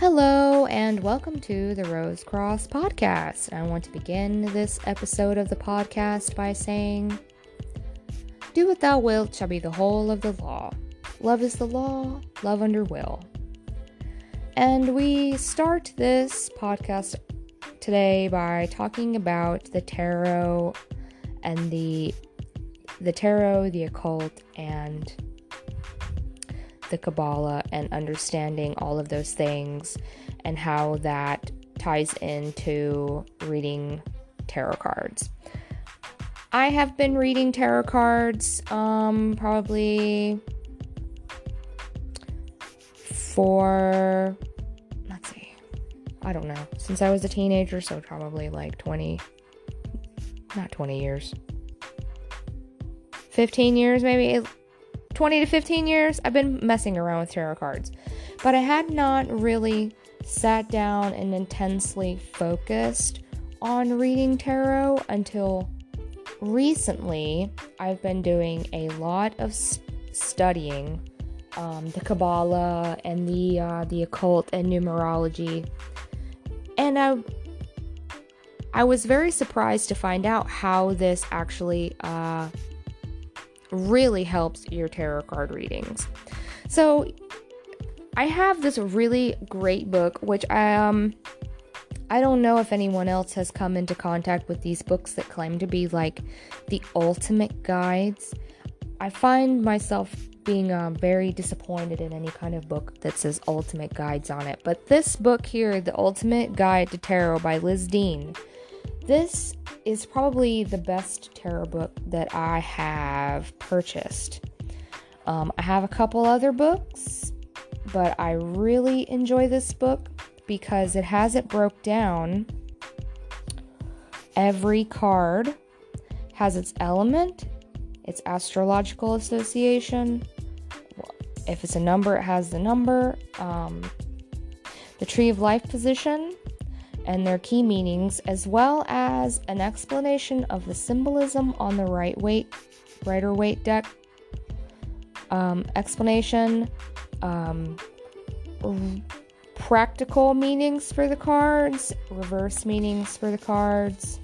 Hello, and welcome to the Rose Cross Podcast. I want to begin this episode of the podcast by saying, Do what thou wilt shall be the whole of the law. Love is the law, love under will. And we start this podcast today by talking about the tarot and the the tarot, the occult, and the Kabbalah and understanding all of those things and how that ties into reading tarot cards. I have been reading tarot cards um probably for let's see. I don't know. Since I was a teenager, so probably like 20 not 20 years. 15 years maybe 20 to 15 years, I've been messing around with tarot cards. But I had not really sat down and intensely focused on reading tarot until recently. I've been doing a lot of studying um, the Kabbalah and the uh, the occult and numerology, and I I was very surprised to find out how this actually uh, really helps your tarot card readings. So, I have this really great book, which I um I don't know if anyone else has come into contact with these books that claim to be like the ultimate guides. I find myself being uh, very disappointed in any kind of book that says ultimate guides on it. But this book here, The Ultimate Guide to Tarot by Liz Dean, this is probably the best tarot book that I have purchased. Um, I have a couple other books, but I really enjoy this book because it has it broke down. Every card has its element, its astrological association. If it's a number, it has the number. Um, the tree of life position, and their key meanings, as well as an explanation of the symbolism on the right weight, Rider Waite deck. Um, explanation, um, r- practical meanings for the cards, reverse meanings for the cards.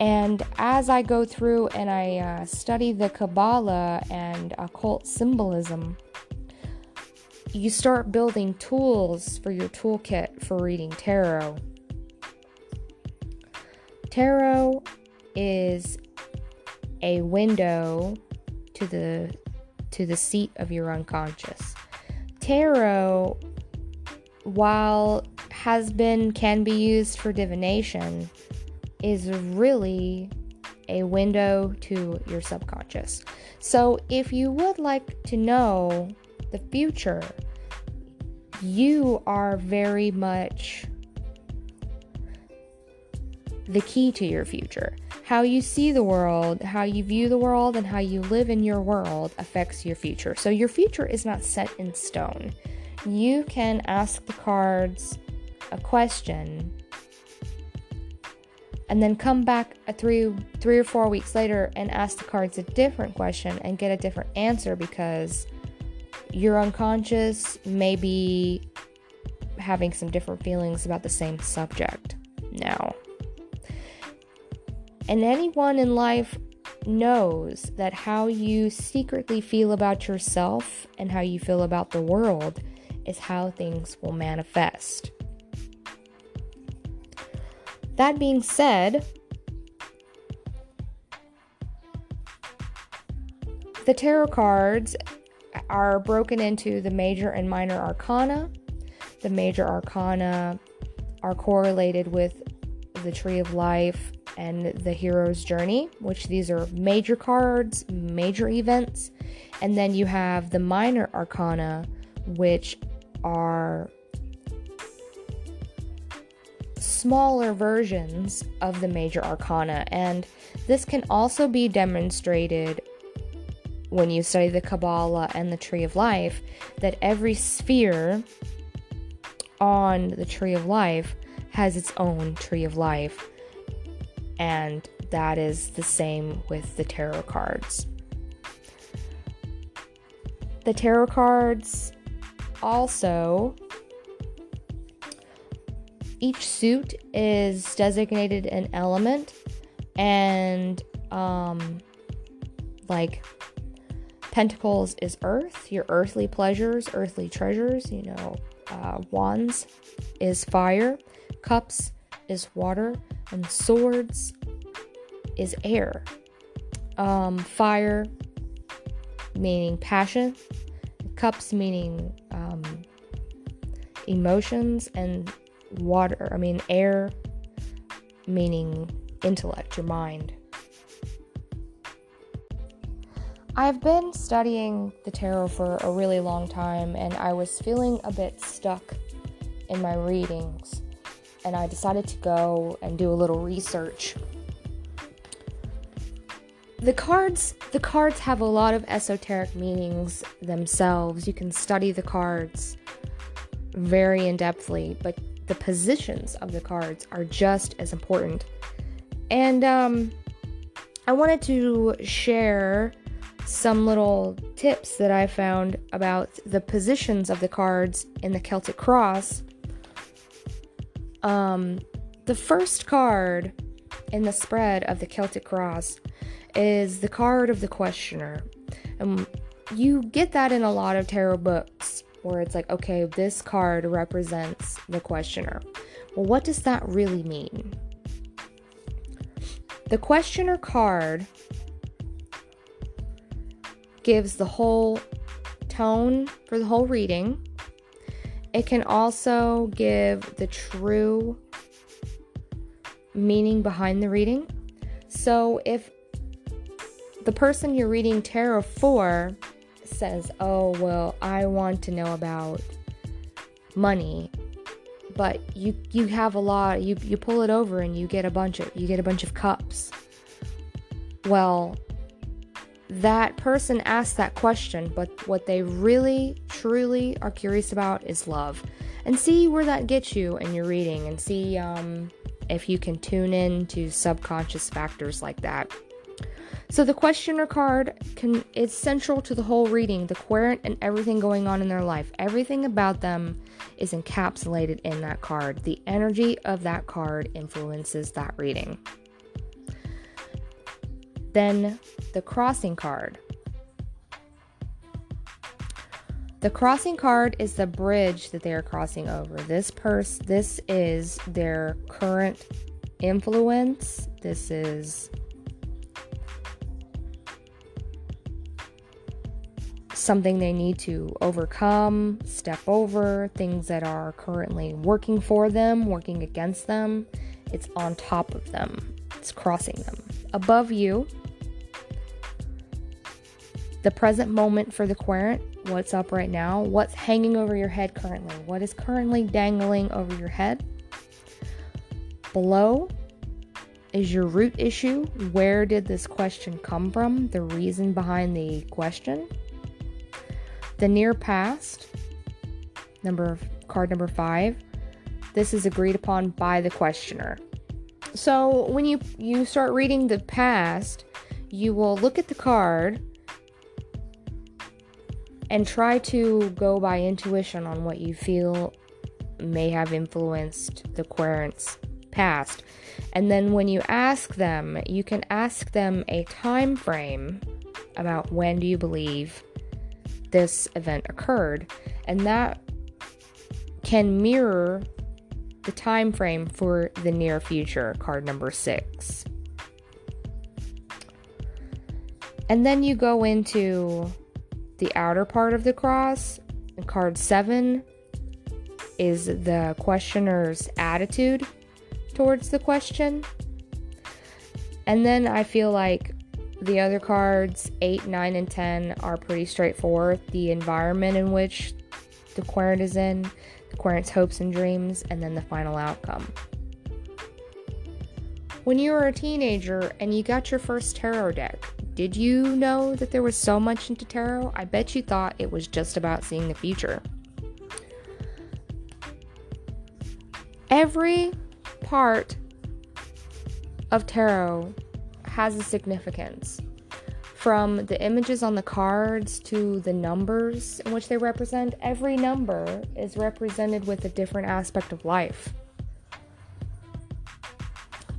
And as I go through and I uh, study the Kabbalah and occult symbolism, you start building tools for your toolkit for reading tarot. Tarot is a window to the to the seat of your unconscious. Tarot while has been can be used for divination is really a window to your subconscious. So if you would like to know the future. You are very much the key to your future. How you see the world, how you view the world, and how you live in your world affects your future. So your future is not set in stone. You can ask the cards a question and then come back three three or four weeks later and ask the cards a different question and get a different answer because your unconscious may be having some different feelings about the same subject now. And anyone in life knows that how you secretly feel about yourself and how you feel about the world is how things will manifest. That being said, the tarot cards are broken into the major and minor arcana. The major arcana are correlated with the tree of life and the hero's journey, which these are major cards, major events. And then you have the minor arcana, which are smaller versions of the major arcana. And this can also be demonstrated when you study the Kabbalah and the Tree of Life that every sphere on the Tree of Life has its own Tree of Life. And that is the same with the tarot cards. The tarot cards also each suit is designated an element and um like pentacles is earth your earthly pleasures earthly treasures you know uh, wands is fire cups is water and swords is air. Um, fire meaning passion cups meaning um, emotions and water i mean air meaning intellect your mind I've been studying the tarot for a really long time and I was feeling a bit stuck in my readings and I decided to go and do a little research. The cards the cards have a lot of esoteric meanings themselves. You can study the cards very in-depthly, but the positions of the cards are just as important. And um I wanted to share some little tips that I found about the positions of the cards in the Celtic Cross. Um, the first card in the spread of the Celtic Cross is the card of the questioner. And you get that in a lot of tarot books where it's like, okay, this card represents the questioner. Well, what does that really mean? The questioner card gives the whole tone for the whole reading. It can also give the true meaning behind the reading. So if the person you're reading tarot for says, "Oh, well, I want to know about money." But you you have a lot, you you pull it over and you get a bunch of you get a bunch of cups. Well, that person asked that question, but what they really, truly are curious about is love. And see where that gets you in your reading, and see um, if you can tune in to subconscious factors like that. So the questioner card can is central to the whole reading, the querent and everything going on in their life. Everything about them is encapsulated in that card. The energy of that card influences that reading. Then the crossing card. The crossing card is the bridge that they are crossing over. This purse, this is their current influence. This is something they need to overcome, step over, things that are currently working for them, working against them. It's on top of them, it's crossing them. Above you the present moment for the querent, what's up right now, what's hanging over your head currently, what is currently dangling over your head. Below is your root issue. Where did this question come from? The reason behind the question. The near past, number card number 5. This is agreed upon by the questioner. So, when you you start reading the past, you will look at the card and try to go by intuition on what you feel may have influenced the querent's past. And then when you ask them, you can ask them a time frame about when do you believe this event occurred, and that can mirror the time frame for the near future, card number 6. And then you go into the outer part of the cross. And card seven is the questioner's attitude towards the question. And then I feel like the other cards, 8, 9, and 10, are pretty straightforward. The environment in which the querent is in, the querent's hopes and dreams, and then the final outcome. When you were a teenager and you got your first tarot deck, did you know that there was so much into tarot? I bet you thought it was just about seeing the future. Every part of tarot has a significance. from the images on the cards to the numbers in which they represent, every number is represented with a different aspect of life.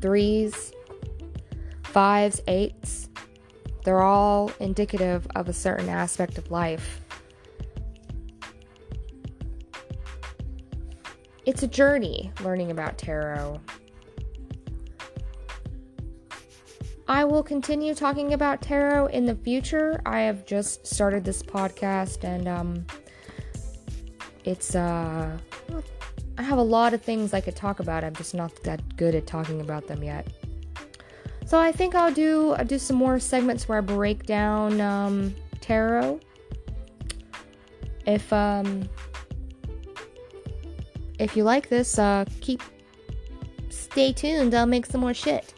Threes, fives, eights, they're all indicative of a certain aspect of life. It's a journey learning about tarot. I will continue talking about tarot in the future. I have just started this podcast and um it's uh I have a lot of things I could talk about. I'm just not that good at talking about them yet. So I think I'll do I'll do some more segments where I break down um tarot. If um if you like this, uh keep stay tuned. I'll make some more shit.